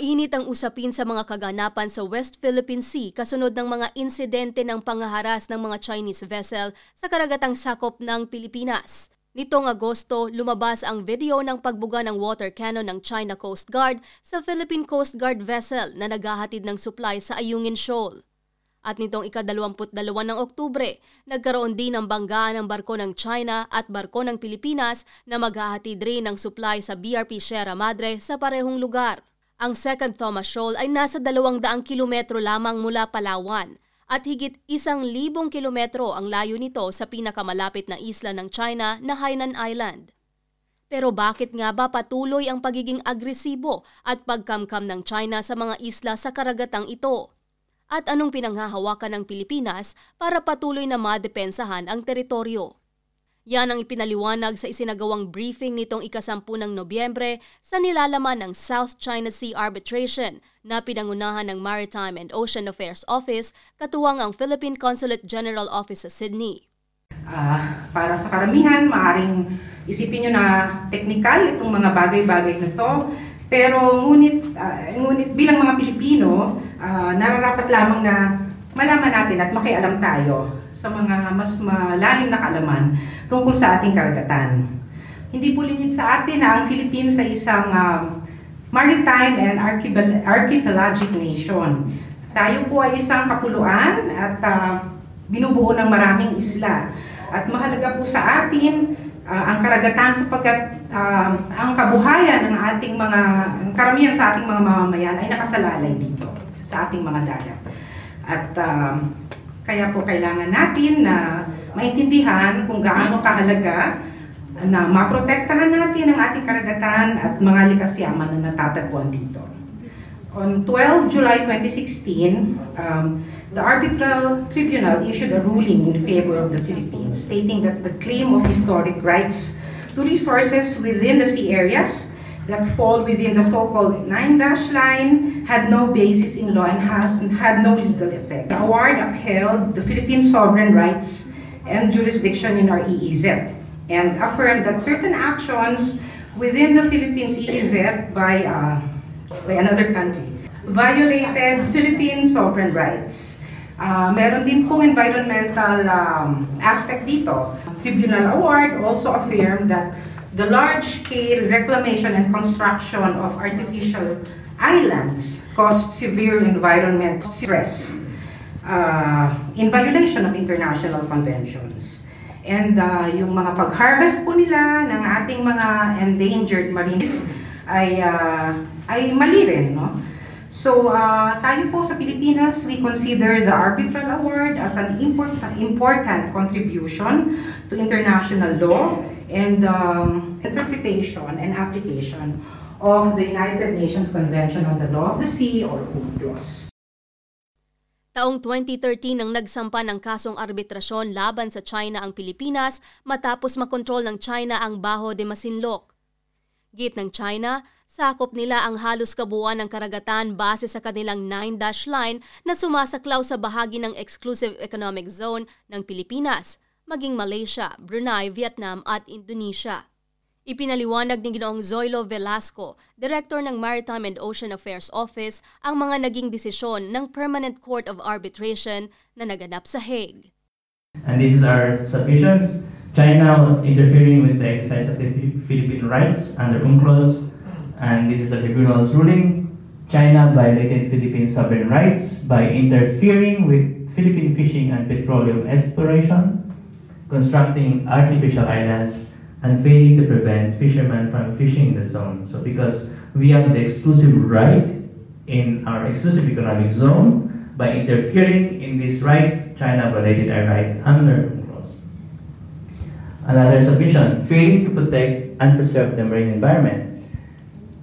Mainit ang usapin sa mga kaganapan sa West Philippine Sea kasunod ng mga insidente ng pangaharas ng mga Chinese vessel sa karagatang sakop ng Pilipinas. Nitong Agosto, lumabas ang video ng pagbuga ng water cannon ng China Coast Guard sa Philippine Coast Guard vessel na naghahatid ng supply sa Ayungin Shoal. At nitong ikadalawamput dalawa ng Oktubre, nagkaroon din ng banggaan ng barko ng China at barko ng Pilipinas na maghahatid rin ng supply sa BRP Sierra Madre sa parehong lugar. Ang Second Thomas Shoal ay nasa 200 kilometro lamang mula Palawan at higit isang libong kilometro ang layo nito sa pinakamalapit na isla ng China na Hainan Island. Pero bakit nga ba patuloy ang pagiging agresibo at pagkamkam ng China sa mga isla sa karagatang ito? At anong pinanghahawakan ng Pilipinas para patuloy na madepensahan ang teritoryo? Yan ang ipinaliwanag sa isinagawang briefing nitong ikasampu ng Nobyembre sa nilalaman ng South China Sea Arbitration na pinangunahan ng Maritime and Ocean Affairs Office katuwang ang Philippine Consulate General Office sa Sydney. Uh, para sa karamihan, maaring isipin nyo na teknikal itong mga bagay-bagay na to. Pero ngunit, uh, ngunit bilang mga Pilipino, uh, nararapat lamang na malaman natin at makialam tayo sa mga mas malalim na kalaman tungkol sa ating karagatan. Hindi po lingid sa atin na ang Philippines ay isang um, maritime and archipelagic nation. Tayo po ay isang kapuluan at uh, binubuo ng maraming isla. At mahalaga po sa atin uh, ang karagatan sapagkat uh, ang kabuhayan ng ating mga, karamihan sa ating mga mamamayan ay nakasalalay dito sa ating mga dagat. At uh, kaya po kailangan natin na maintindihan kung gaano kahalaga na maprotektahan natin ang ating karagatan at mga likas yaman na natatagpuan dito. On 12 July 2016, um, the Arbitral Tribunal issued a ruling in favor of the Philippines, stating that the claim of historic rights to resources within the sea areas that fall within the so-called nine-dash line had no basis in law and has had no legal effect. The award upheld the Philippine sovereign rights and jurisdiction in our EEZ and affirmed that certain actions within the Philippines EEZ by, uh, by another country violated Philippine sovereign rights. Uh, meron din pong environmental um, aspect dito. Tribunal Award also affirmed that the large-scale reclamation and construction of artificial islands caused severe environmental stress uh, in violation of international conventions. And uh, yung mga pag-harvest po nila ng ating mga endangered marines ay, uh, ay mali rin, no? So, uh, tayo po sa Pilipinas, we consider the Arbitral Award as an important, important contribution to international law and um, interpretation and application of the United Nations Convention on the Law of the Sea or UNCLOS. Taong 2013 nang nagsampa ng kasong arbitrasyon laban sa China ang Pilipinas matapos makontrol ng China ang Baho de Masinloc. Git ng China, sakop nila ang halos kabuuan ng karagatan base sa kanilang 9-dash line na sumasaklaw sa bahagi ng Exclusive Economic Zone ng Pilipinas – maging Malaysia, Brunei, Vietnam at Indonesia. Ipinaliwanag ni Ginoong Zoilo Velasco, Director ng Maritime and Ocean Affairs Office, ang mga naging desisyon ng Permanent Court of Arbitration na naganap sa Hague. And this is our submissions. China interfering with the exercise of the Philippine rights under UNCLOS, and this is the tribunal's ruling. China violated Philippine sovereign rights by interfering with Philippine fishing and petroleum exploration, constructing artificial islands, and failing to prevent fishermen from fishing in the zone. So because we have the exclusive right in our exclusive economic zone, by interfering in these rights, China violated our rights under UNCLOS. Another submission, failing to protect and preserve the marine environment.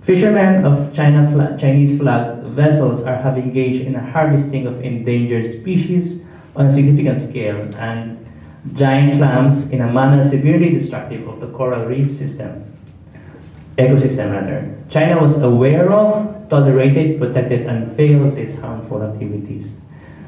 Fishermen of China Chinese flag vessels are have engaged in a harvesting of endangered species on a significant scale and giant clams in a manner severely destructive of the coral reef system, ecosystem rather. China was aware of, tolerated, protected, and failed these harmful activities.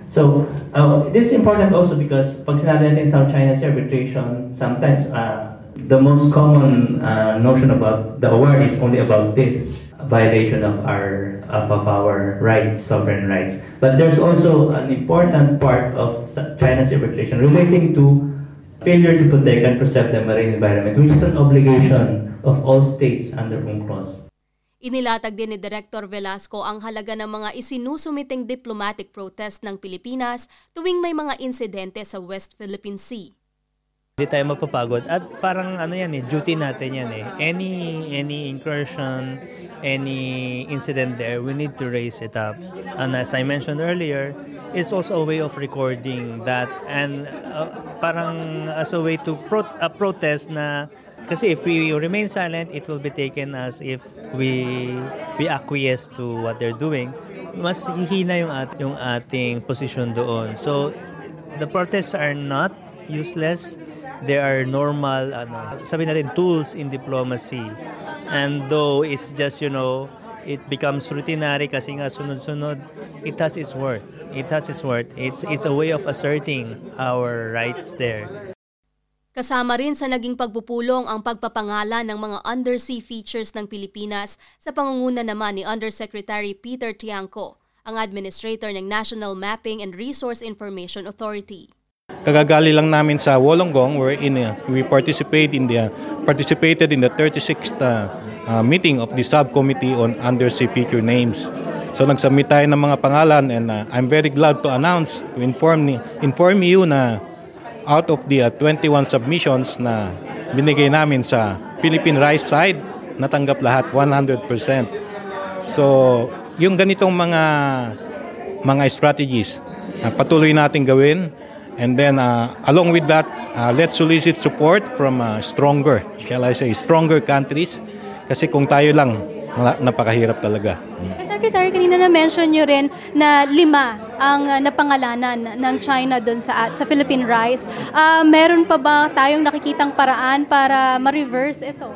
So, uh, this is important also because pag sinabi natin South China Sea arbitration, sometimes uh, the most common uh, notion about the award is only about this. Violation of our of, of our rights, sovereign rights. But there's also an important part of China's arbitration relating to failure to protect and preserve the marine environment, which is an obligation of all states under UNCLOS. Inilatag din ni Director Velasco ang halaga ng mga isinusumiting diplomatic protest ng Pilipinas tuwing may mga insidente sa West Philippine Sea. Hindi tayo mapapagod at parang ano yan eh, duty natin yan eh. Any any incursion, any incident there, we need to raise it up. And as I mentioned earlier, it's also a way of recording that and uh, parang as a way to pro- uh, protest na kasi if we remain silent, it will be taken as if we we acquiesce to what they're doing. Mas hihina yung, at, yung ating position doon. So, the protests are not useless. They are normal, ano, sabi natin, tools in diplomacy. And though it's just, you know, it becomes routinary kasi nga sunod-sunod, it has its worth. It has its worth. It's, it's a way of asserting our rights there. Kasama rin sa naging pagpupulong ang pagpapangalan ng mga undersea features ng Pilipinas sa pangunguna naman ni Undersecretary Peter Tiangco, ang administrator ng National Mapping and Resource Information Authority. Kagagali lang namin sa Wollongong wherein uh, we participate in the, uh, participated in the 36th uh, uh, meeting of the subcommittee on undersea feature names. So nagsubmit tayo ng mga pangalan and uh, I'm very glad to announce, to inform, inform you na out of the uh, 21 submissions na binigay namin sa Philippine Rice side, natanggap lahat 100%. So, yung ganitong mga mga strategies, uh, patuloy nating gawin. And then, uh, along with that, uh, let's solicit support from uh, stronger, shall I say, stronger countries. Kasi kung tayo lang, napakahirap talaga. Eh, Secretary, kanina na-mention nyo rin na lima ang uh, napangalanan ng China doon sa, sa Philippine Rice. Uh, meron pa ba tayong nakikitang paraan para ma-reverse ito?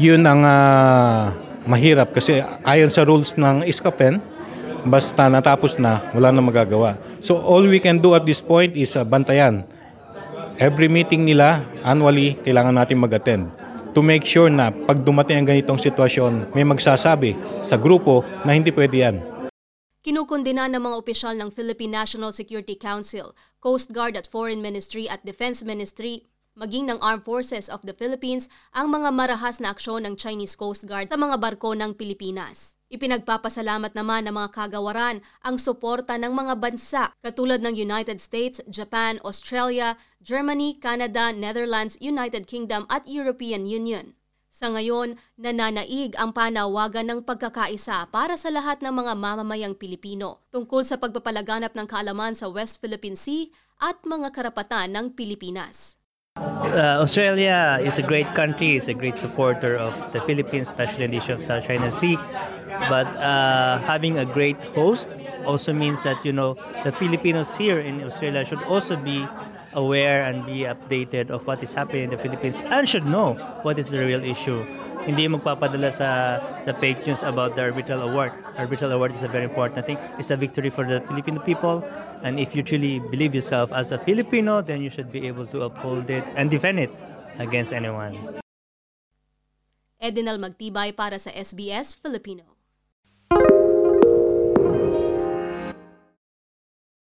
Yun ang uh, mahirap kasi ayon sa rules ng ISCAPEN, basta natapos na, wala na magagawa. So all we can do at this point is uh, bantayan. Every meeting nila, annually, kailangan natin mag-attend to make sure na pag dumating ang ganitong sitwasyon, may magsasabi sa grupo na hindi pwede yan. Kinukundina ng mga opisyal ng Philippine National Security Council, Coast Guard at Foreign Ministry at Defense Ministry maging ng Armed Forces of the Philippines ang mga marahas na aksyon ng Chinese Coast Guard sa mga barko ng Pilipinas. Ipinagpapasalamat naman ng mga kagawaran ang suporta ng mga bansa katulad ng United States, Japan, Australia, Germany, Canada, Netherlands, United Kingdom at European Union. Sa ngayon, nananaig ang panawagan ng pagkakaisa para sa lahat ng mga mamamayang Pilipino tungkol sa pagpapalaganap ng kaalaman sa West Philippine Sea at mga karapatan ng Pilipinas. Uh, Australia is a great country, is a great supporter of the Philippines, especially in the issue of South China Sea. But uh, having a great host also means that you know the Filipinos here in Australia should also be aware and be updated of what is happening in the Philippines and should know what is the real issue. Hindi magpapadala sa sa fake news about the arbitral award. Arbitral award is a very important thing. It's a victory for the Filipino people. And if you truly believe yourself as a Filipino, then you should be able to uphold it and defend it against anyone. Edinal Magtibay para sa SBS Filipino.